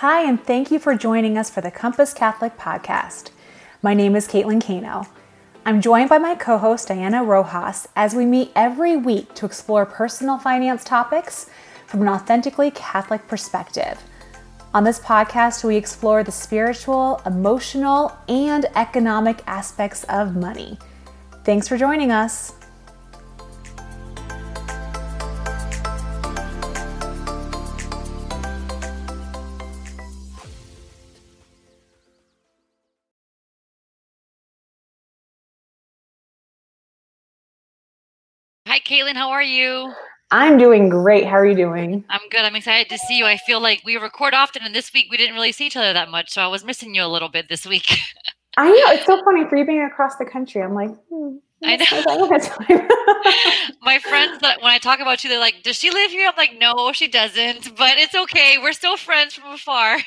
Hi, and thank you for joining us for the Compass Catholic Podcast. My name is Caitlin Kano. I'm joined by my co host Diana Rojas as we meet every week to explore personal finance topics from an authentically Catholic perspective. On this podcast, we explore the spiritual, emotional, and economic aspects of money. Thanks for joining us. Caitlin. How are you? I'm doing great. How are you doing? I'm good. I'm excited to see you. I feel like we record often, and this week we didn't really see each other that much, so I was missing you a little bit this week. I know. It's so funny for you being across the country. I'm like, hmm, I know. My friends that when I talk about you, they're like, "Does she live here?" I'm like, "No, she doesn't." But it's okay. We're still friends from afar.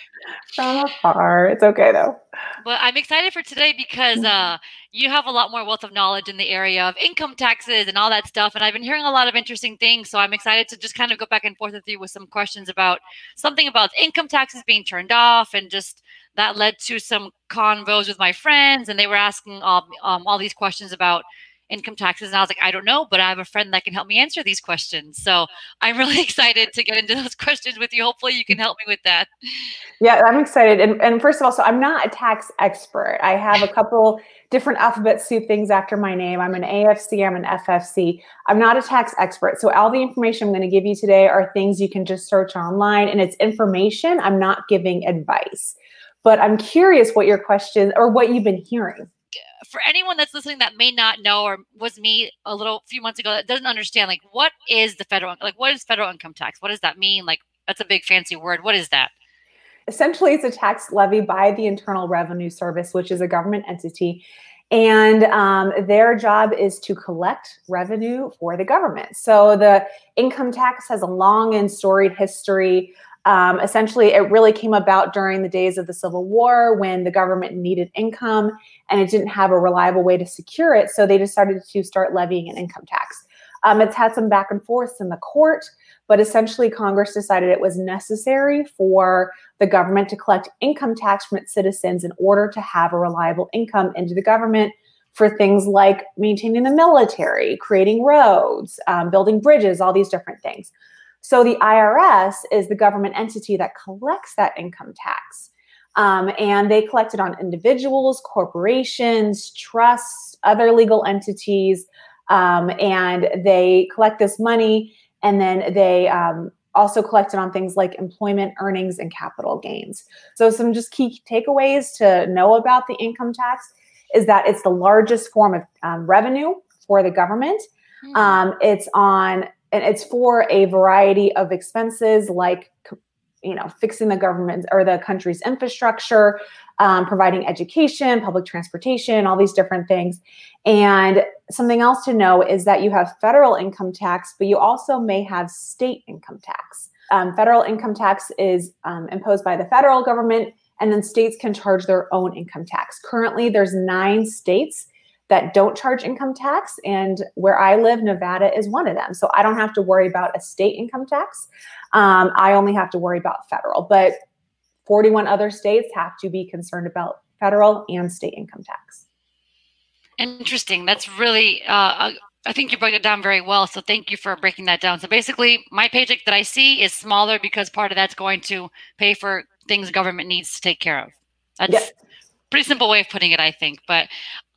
From afar, it's okay though. But I'm excited for today because Mm-hmm. uh, you have a lot more wealth of knowledge in the area of income taxes and all that stuff. And I've been hearing a lot of interesting things. So I'm excited to just kind of go back and forth with you with some questions about something about income taxes being turned off and just that led to some convos with my friends and they were asking all, um, all these questions about income taxes and i was like i don't know but i have a friend that can help me answer these questions so i'm really excited to get into those questions with you hopefully you can help me with that Yeah, I'm excited. And, and first of all, so I'm not a tax expert. I have a couple different alphabet soup things after my name. I'm an AFC, I'm an FFC. I'm not a tax expert. So all the information I'm going to give you today are things you can just search online and it's information. I'm not giving advice. But I'm curious what your question or what you've been hearing. for anyone that's listening that may not know or was me a little few months ago that doesn't understand like what is the federal like what is federal income tax? What does that mean? Like that's a big fancy word. What is that? Essentially it's a tax levy by the internal revenue service which is a government entity. And um, their job is to collect revenue for the government. So the income tax has a long and storied history um, essentially it really came about during the days of the civil war when the government needed income and it didn't have a reliable way to secure it so they decided to start levying an income tax um, it's had some back and forth in the court but essentially congress decided it was necessary for the government to collect income tax from its citizens in order to have a reliable income into the government for things like maintaining the military, creating roads, um, building bridges, all these different things. So the IRS is the government entity that collects that income tax. Um, and they collect it on individuals, corporations, trusts, other legal entities, um, and they collect this money and then they um, also collected on things like employment earnings and capital gains. So, some just key takeaways to know about the income tax is that it's the largest form of um, revenue for the government. Hmm. Um, it's on, and it's for a variety of expenses like, you know, fixing the government or the country's infrastructure, um, providing education, public transportation, all these different things. And something else to know is that you have federal income tax, but you also may have state income tax. Um, federal income tax is um, imposed by the federal government, and then states can charge their own income tax. Currently, there's nine states that don't charge income tax, and where I live, Nevada is one of them. So I don't have to worry about a state income tax. Um, I only have to worry about federal, but 41 other states have to be concerned about federal and state income tax. interesting that's really uh, i think you broke it down very well so thank you for breaking that down so basically my paycheck that i see is smaller because part of that's going to pay for things government needs to take care of that's Yes. Pretty simple way of putting it i think but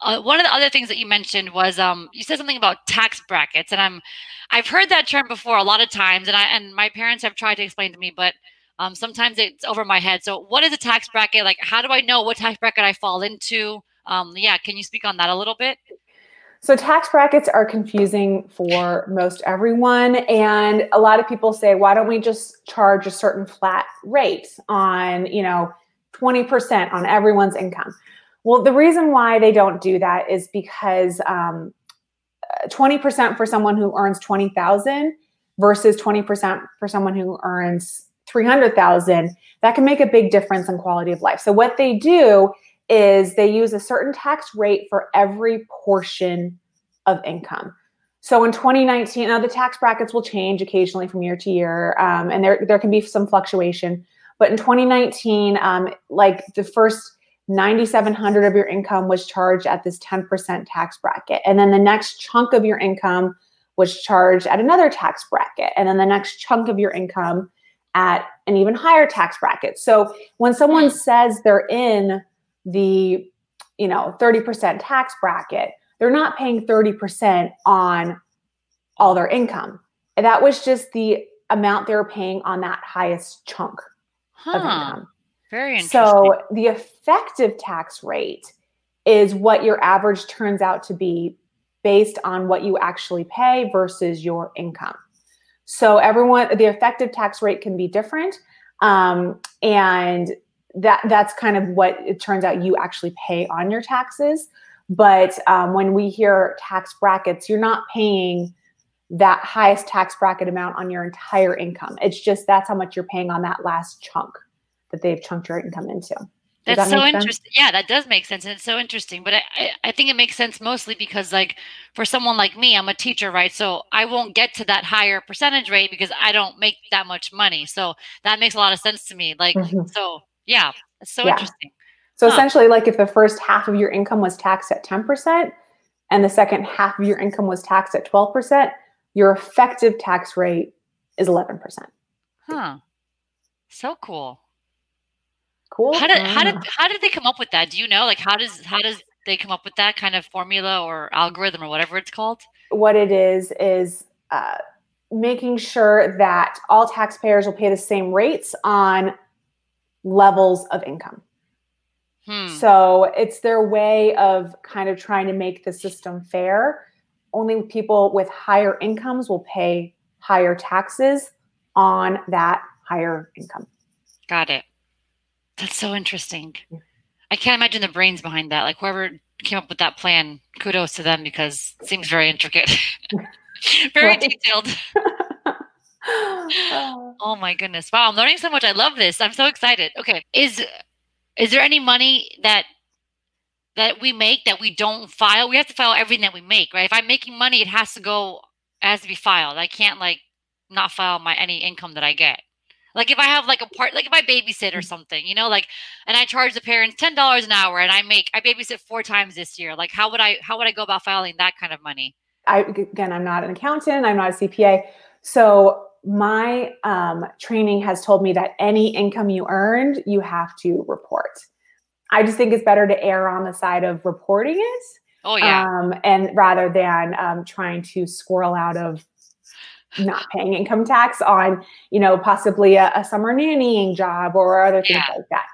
uh, one of the other things that you mentioned was um, you said something about tax brackets and i'm i've heard that term before a lot of times and i and my parents have tried to explain to me but um, sometimes it's over my head. So what is a tax bracket? Like how do i know what tax bracket i fall into? Um, yeah can you speak on that a little bit? So tax brackets are confusing for most everyone. And a lot of people say, why don't we just charge a certain flat rate on, you know, 20% on everyone's income? Well, the reason why they don't do that is because um, 20% for someone who earns 20,000 versus 20% for someone who earns 300,000, that can make a big difference in quality of life. So what they do is they use a certain tax rate for every portion of income. So in 2019, now the tax brackets will change occasionally from year to year, um, and there there can be some fluctuation. But in 2019, um, like the first 9,700 of your income was charged at this 10% tax bracket. And then the next chunk of your income was charged at another tax bracket. And then the next chunk of your income at an even higher tax bracket. So when someone says they're in the, you know, 30% tax bracket, they're not paying 30% on all their income. That was just the amount they were paying on that highest chunk huh. of income. Very interesting. So the effective tax rate is what your average turns out to be based on what you actually pay versus your income. So everyone, the effective tax rate can be different, um, and that that's kind of what it turns out you actually pay on your taxes. But um, when we hear tax brackets, you're not paying that highest tax bracket amount on your entire income. It's just that's how much you're paying on that last chunk that they've chunked your income into. Does That's that so interesting. Yeah, that does make sense, and it's so interesting. But I, I think it makes sense mostly because, like, for someone like me, I'm a teacher, right? So I won't get to that higher percentage rate because I don't make that much money. So that makes a lot of sense to me. Like, mm-hmm. so yeah, it's so yeah. interesting. So huh. essentially, like, if the first half of your income was taxed at 10%, and the second half of your income was taxed at 12%, your effective tax rate is 11%. Huh. So cool. Cool. How did how did how did they come up with that? Do you know? Like how does how does they come up with that kind of formula or algorithm or whatever it's called? What it is is uh, making sure that all taxpayers will pay the same rates on levels of income. Hmm. So it's their way of kind of trying to make the system fair. Only people with higher incomes will pay higher taxes on that higher income. Got it. That's so interesting. I can't imagine the brains behind that. Like whoever came up with that plan, kudos to them because it seems very intricate, very detailed. oh my goodness! Wow, I'm learning so much. I love this. I'm so excited. Okay, is is there any money that that we make that we don't file? We have to file everything that we make, right? If I'm making money, it has to go, it has to be filed. I can't like not file my any income that I get. Like if I have like a part, like if I babysit or mm. something, you know, like, and I charge the parents ten dollars an hour, and I make I babysit four times this year. Like, how would I how would I go about filing that kind of money? I again, I'm not an accountant. I'm not a CPA, so my um, training has told me that any income you earned, you have to report. I just think it's better to err on the side of reporting it. Oh yeah. Um, and rather than um, trying to squirrel out of not paying income tax on, you know, possibly a, a summer nannying job or other things yeah. like that.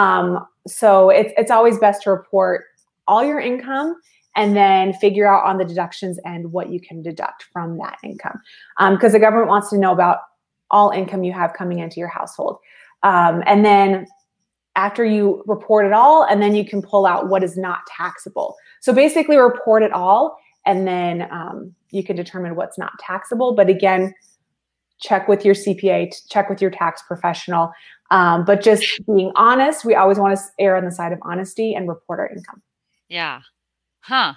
Um, so it's it's always best to report all your income and then figure out on the deductions and what you can deduct from that income. Because um, the government wants to know about all income you have coming into your household. Um, and then after you report it all, and then you can pull out what is not taxable. So basically, report it all and then um, you can determine what's not taxable. But again, check with your CPA, check with your tax professional. Um, but just being honest, we always want to err on the side of honesty and report our income. Yeah. Huh.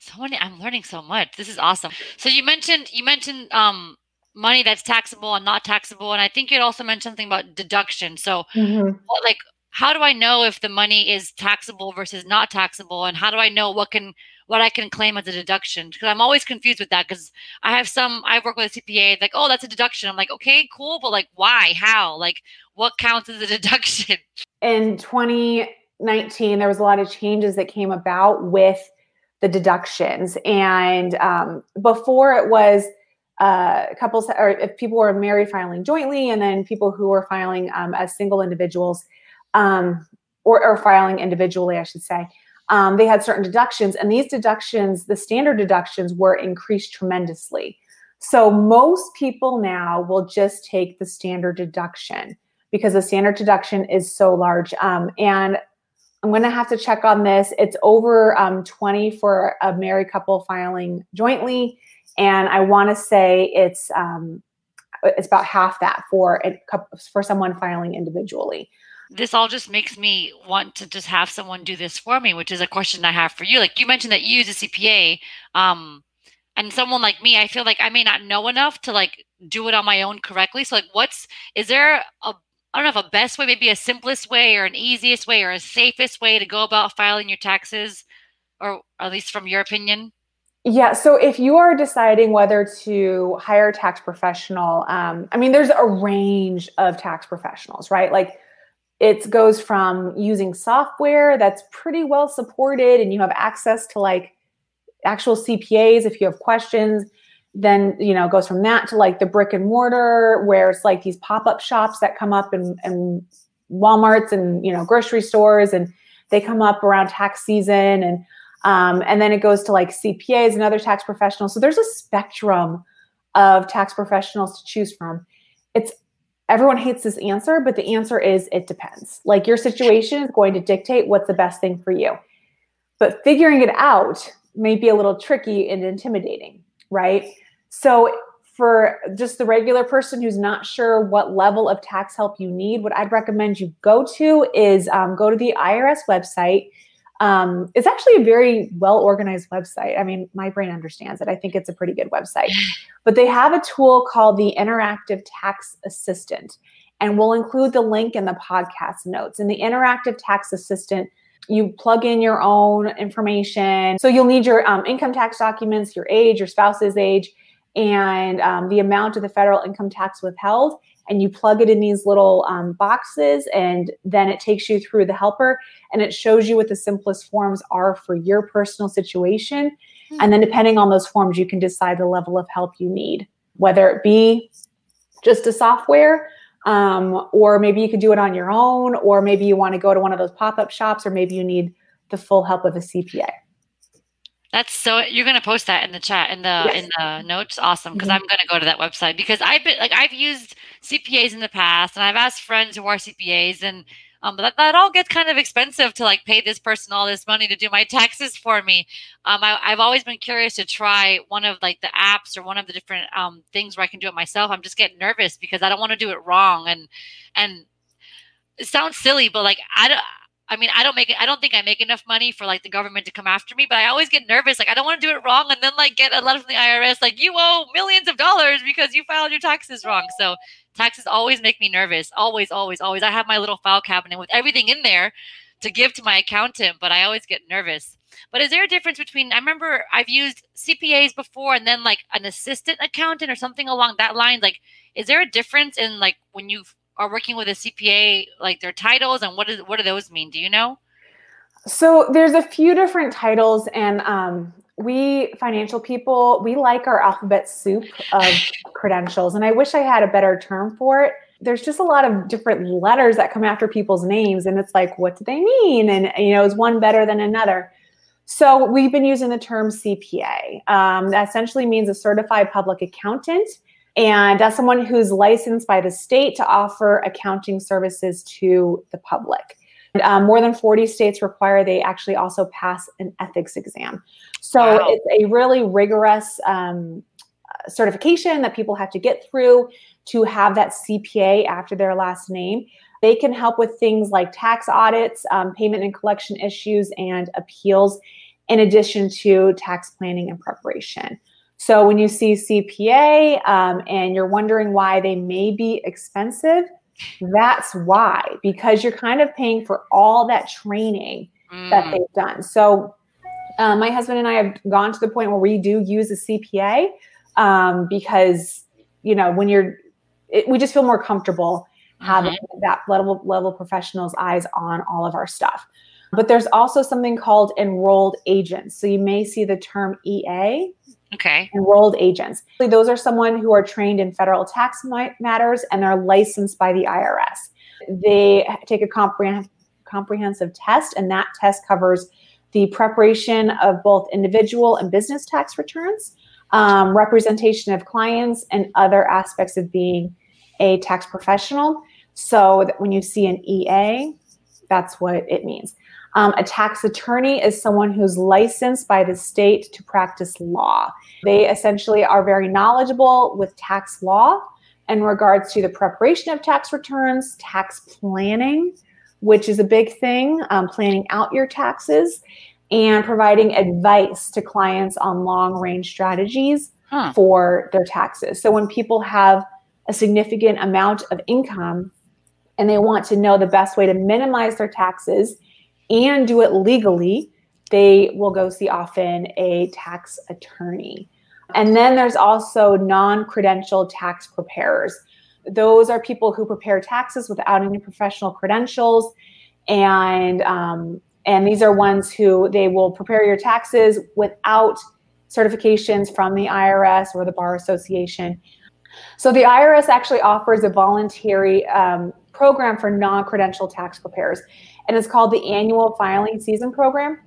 So many, I'm learning so much. This is awesome. So you mentioned you mentioned um, money that's taxable and not taxable, and I think you also mentioned something about deduction. So, mm-hmm. what, like, how do I know if the money is taxable versus not taxable, and how do I know what can what I can claim as a deduction? Because I'm always confused with that because I have some I work with a CPA like oh that's a deduction. I'm like okay cool but like why? How? Like what counts as a deduction? In 2019 there was a lot of changes that came about with the deductions. And um, before it was uh, couples or if people were married filing jointly and then people who were filing um, as single individuals um, or, or filing individually I should say um, they had certain deductions, and these deductions, the standard deductions, were increased tremendously. So most people now will just take the standard deduction because the standard deduction is so large. Um, and I'm going to have to check on this. It's over um, 20 for a married couple filing jointly, and I want to say it's um, it's about half that for a, for someone filing individually this all just makes me want to just have someone do this for me, which is a question I have for you. Like you mentioned that you use a CPA, um, and someone like me, I feel like I may not know enough to like do it on my own correctly. So like, what's is there a I don't know if a best way, maybe a simplest way or an easiest way or a safest way to go about filing your taxes, or at least from your opinion? Yeah. So if you are deciding whether to hire a tax professional, um, I mean, there's a range of tax professionals, right? Like it goes from using software that's pretty well supported and you have access to like actual CPAs if you have questions. Then, you know, goes from that to like the brick and mortar where it's like these pop-up shops that come up in, in Walmarts and, you know, grocery stores and they come up around tax season and um, and then it goes to like CPAs and other tax professionals. So there's a spectrum of tax professionals to choose from. It's everyone hates this answer, but the answer is it depends. Like your situation is going to dictate what's the best thing for you. But figuring it out may be a little tricky and intimidating, right? So for just the regular person who's not sure what level of tax help you need, what I'd recommend you go to is um, go to the IRS website um, it's actually a very well organized website. I mean, my brain understands it. I think it's a pretty good website. But they have a tool called the Interactive Tax Assistant, and we'll include the link in the podcast notes. And the Interactive Tax Assistant, you plug in your own information. So you'll need your um, income tax documents, your age, your spouse's age, and um, the amount of the federal income tax withheld and you plug it in these little um, boxes and then it takes you through the helper and it shows you what the simplest forms are for your personal situation mm-hmm. and then depending on those forms you can decide the level of help you need whether it be just a software um, or maybe you could do it on your own or maybe you want to go to one of those pop-up shops or maybe you need the full help of a cpa that's so you're gonna post that in the chat in the yes. in the notes. Awesome, because mm-hmm. I'm gonna go to that website because I've been like I've used CPAs in the past and I've asked friends who are CPAs and um, that, that all gets kind of expensive to like pay this person all this money to do my taxes for me. Um, I, have always been curious to try one of like the apps or one of the different um, things where I can do it myself. I'm just getting nervous because I don't want to do it wrong and and it sounds silly, but like I don't I mean, I don't make. I don't think I make enough money for like the government to come after me, but I always get nervous. Like I don't want to do it wrong, and then like get a letter from the IRS like you owe millions of dollars because you filed your taxes wrong. So taxes always make me nervous. Always, always, always. I have my little file cabinet with everything in there to give to my accountant, but I always get nervous. But is there a difference between? I remember I've used CPAs before, and then like an assistant accountant or something along that line. Like, is there a difference in like when you are working with a CPA, like their titles and what is what do those mean? Do you know? So there's a few different titles, and um, we financial people we like our alphabet soup of credentials, and I wish I had a better term for it. There's just a lot of different letters that come after people's names, and it's like, what do they mean? And you know, is one better than another? So we've been using the term CPA. Um, that essentially means a certified public accountant and as someone who's licensed by the state to offer accounting services to the public. And, um, more than 40 states require they actually also pass an ethics exam. So wow. it's a really rigorous um, certification that people have to get through to have that CPA after their last name. They can help with things like tax audits, um, payment and collection issues, and appeals, in addition to tax planning and preparation. So when you see CPA um, and you're wondering why they may be expensive, that's why, because you're kind of paying for all that training mm. that they've done. So um, my husband and I have gone to the point where we do use a CPA um, because, you know, when you're, it, we just feel more comfortable having mm-hmm. that level level professionals eyes on all of our stuff. But there's also something called enrolled agents. So you may see the term EA Okay. Enrolled agents. Those are someone who are trained in federal tax matters and they're licensed by the IRS. They take a comprehensive test, and that test covers the preparation of both individual and business tax returns, um, representation of clients, and other aspects of being a tax professional. So that when you see an EA, that's what it means. Um, a tax attorney is someone who's licensed by the state to practice law. They essentially are very knowledgeable with tax law in regards to the preparation of tax returns, tax planning, which is a big thing, um, planning out your taxes, and providing advice to clients on long range strategies huh. for their taxes. So when people have a significant amount of income, and they want to know the best way to minimize their taxes and do it legally, they will go see often a tax attorney. And then there's also non credentialed tax preparers. Those are people who prepare taxes without any professional credentials. And, um, and these are ones who they will prepare your taxes without certifications from the IRS or the Bar Association. So the IRS actually offers a voluntary um, program for non-credential tax preparers, and it's called the Annual Filing Season Program.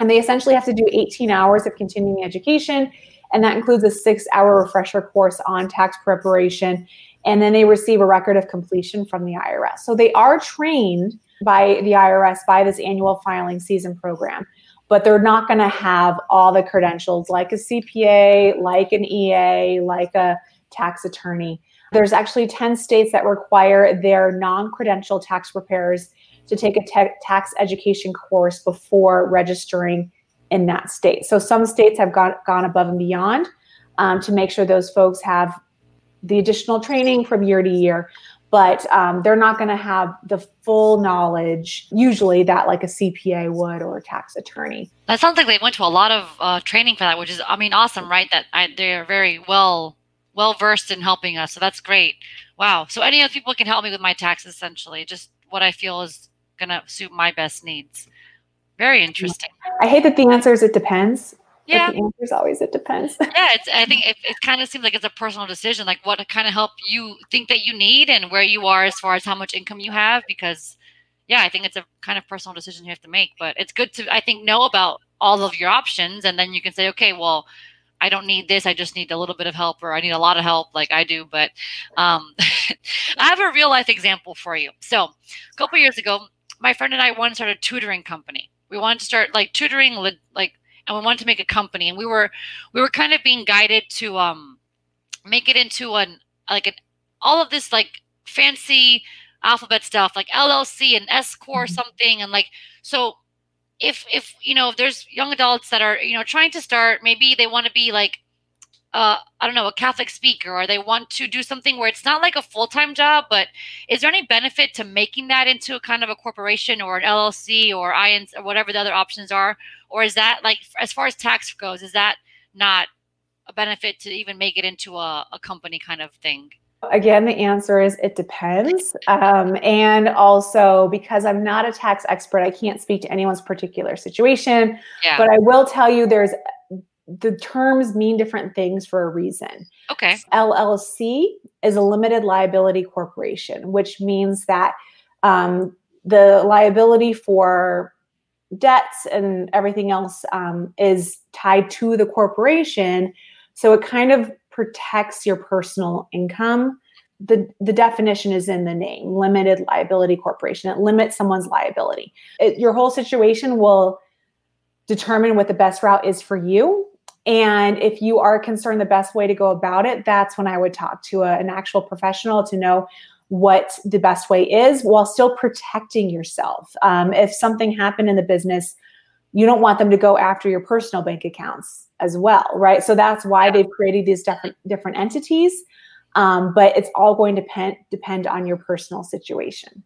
And they essentially have to do 18 hours of continuing education, and that includes a six-hour refresher course on tax preparation. And then they receive a record of completion from the IRS. So they are trained by the IRS by this annual filing season program but they're not going to have all the credentials like a CPA, like an EA, like a tax attorney. There's actually 10 states that require their non credential tax preparers to take a te- tax education course before registering in that state. So some states have gone, gone above and beyond um, to make sure those folks have the additional training from year to year. But um, they're not going to have the full knowledge usually that like a cpa would or a tax attorney. That sounds like they went to a lot of uh, training for that which is i mean awesome right? That I, they're very well well versed in helping us so that's great wow so any other people can help me with my taxes essentially just what i feel is going to suit my best needs very interesting i hate that the answer is it depends yeah. But the answer is always it depends. yeah, it's. I think it, it kind of seems like it's a personal decision, like what kind of help you think that you need and where you are as far as how much income you have. Because, yeah, I think it's a kind of personal decision you have to make. But it's good to, I think, know about all of your options, and then you can say, okay, well, I don't need this. I just need a little bit of help, or I need a lot of help, like I do. But um, I have a real life example for you. So, a couple years ago, my friend and I wanted to start a tutoring company. We wanted to start like tutoring, like and we wanted to make a company and we were we were kind of being guided to um make it into an like an all of this like fancy alphabet stuff like llc and s corp mm-hmm. something and like so if if you know if there's young adults that are you know trying to start maybe they want to be like uh, I don't know, a Catholic speaker, or they want to do something where it's not like a full time job, but is there any benefit to making that into a kind of a corporation or an LLC or INC or whatever the other options are? Or is that like, as far as tax goes, is that not a benefit to even make it into a, a company kind of thing? Again, the answer is it depends. Um, and also, because I'm not a tax expert, I can't speak to anyone's particular situation. Yeah. But I will tell you there's the terms mean different things for a reason. Okay. LLC is a limited liability corporation, which means that um, the liability for debts and everything else um, is tied to the corporation. So it kind of protects your personal income. The, the definition is in the name limited liability corporation. It limits someone's liability. It, your whole situation will determine what the best route is for you and if you are concerned the best way to go about it, that's when I would talk to a, an actual professional to know what the best way is while still protecting yourself. Um, if something happened in the business, you don't want them to go after your personal bank accounts as well, right? So that's why they've created these different different entities. Um, but it's all going to depend depend on your personal situation.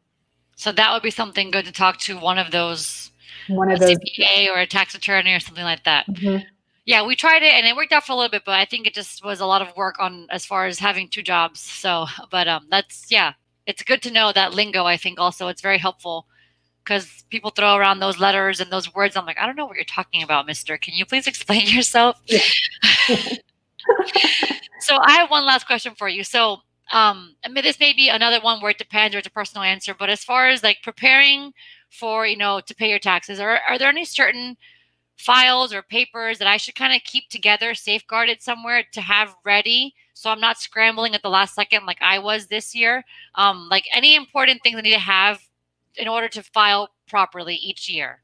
So that would be something good to talk to one of those, one of those CPA or a tax attorney or something like that. Mm-hmm. Yeah, we tried it and it worked out for a little bit, but I think it just was a lot of work on as far as having two jobs. So, but um, that's yeah, it's good to know that lingo. I think also it's very helpful because people throw around those letters and those words. I'm like, I don't know what you're talking about, Mister. Can you please explain yourself? Yeah. so I have one last question for you. So um, I mean, this may be another one where it depends or it's a personal answer, but as far as like preparing for you know to pay your taxes, are are there any certain files or papers that I should kind of keep together, safeguarded somewhere to have ready so I'm not scrambling at the last second like I was this year. Um, like any important things I need to have in order to file properly each year.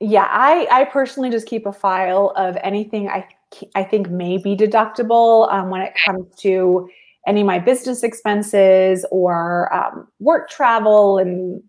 Yeah, I I personally just keep a file of anything I I think may be deductible um, when it comes to any of my business expenses or um, work travel and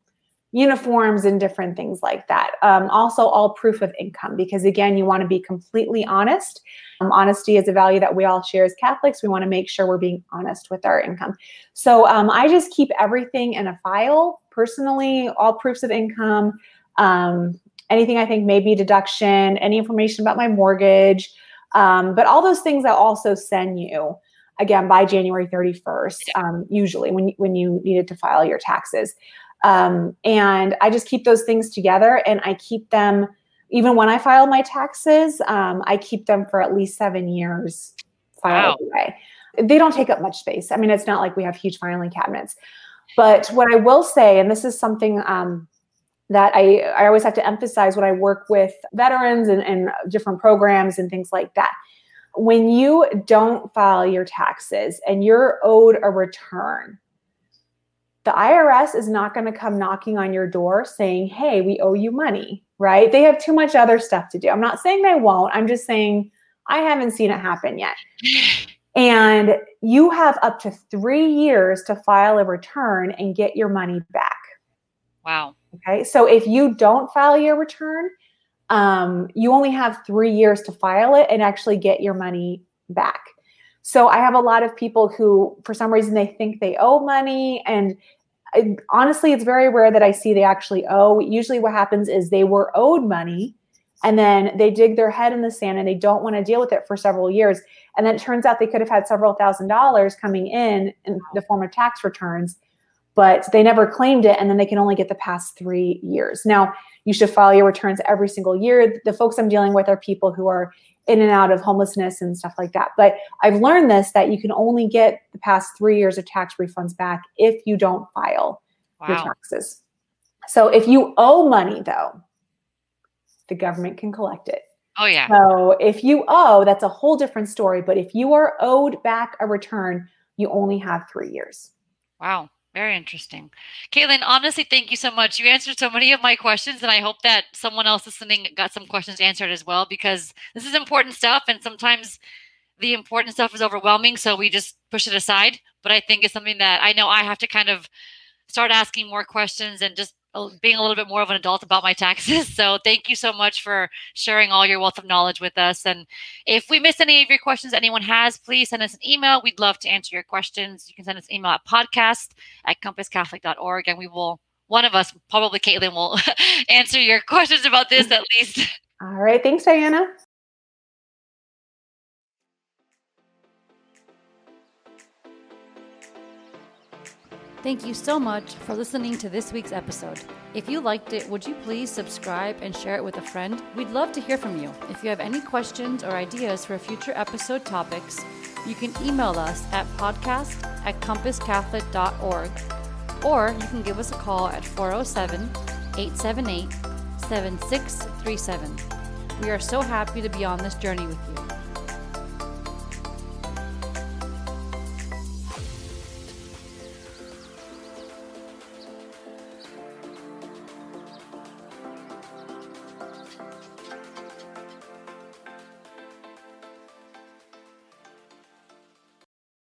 uniforms and different things like that. Um, also, all proof of income, because again, you want to be completely honest. Um, honesty is a value that we all share as Catholics. We want to make sure we're being honest with our income. So um, I just keep everything in a file personally, all proofs of income, um, anything I think may be deduction, any information about my mortgage, um, but all those things I'll also send you again by January 31st, um, usually when, when you needed to file your taxes. Um, and I just keep those things together and I keep them, even when I file my taxes, um, I keep them for at least seven years filed wow. away. They don't take up much space. I mean, it's not like we have huge filing cabinets. But what I will say, and this is something um, that I, I always have to emphasize when I work with veterans and, and different programs and things like that. When you don't file your taxes and you're owed a return, the IRS is not going to come knocking on your door saying, hey, we owe you money, right? They have too much other stuff to do. I'm not saying they won't. I'm just saying I haven't seen it happen yet. And you have up to three years to file a return and get your money back. Wow. Okay. So if you don't file your return, um, you only have three years to file it and actually get your money back. So I have a lot of people who, for some reason, they think they owe money. And I, honestly, it's very rare that I see they actually owe. Usually, what happens is they were owed money and then they dig their head in the sand and they don't want to deal with it for several years. And then it turns out they could have had several thousand dollars coming in in the form of tax returns, but they never claimed it. And then they can only get the past three years. Now, you should file your returns every single year. The folks I'm dealing with are people who are in and out of homelessness and stuff like that. But I've learned this that you can only get the past three years of tax refunds back if you don't file wow. your taxes. So if you owe money, though, the government can collect it. Oh, yeah. So if you owe, that's a whole different story. But if you are owed back a return, you only have three years. Wow. Very interesting. Caitlin, honestly, thank you so much. You answered so many of my questions, and I hope that someone else listening got some questions answered as well, because this is important stuff. And sometimes the important stuff is overwhelming, so we just push it aside. But I think it's something that I know I have to kind of start asking more questions and just being a little bit more of an adult about my taxes. So thank you so much for sharing all your wealth of knowledge with us. And if we miss any of your questions anyone has, please send us an email. We'd love to answer your questions. You can send us an email at podcast at compasscatholic.org and we will, one of us, probably Caitlin, will answer your questions about this at least. All right. Thanks, Diana. Thank you so much for listening to this week's episode. If you liked it, would you please subscribe and share it with a friend? We'd love to hear from you. If you have any questions or ideas for future episode topics, you can email us at podcast at compasscatholic.org or you can give us a call at 407 878 7637. We are so happy to be on this journey with you.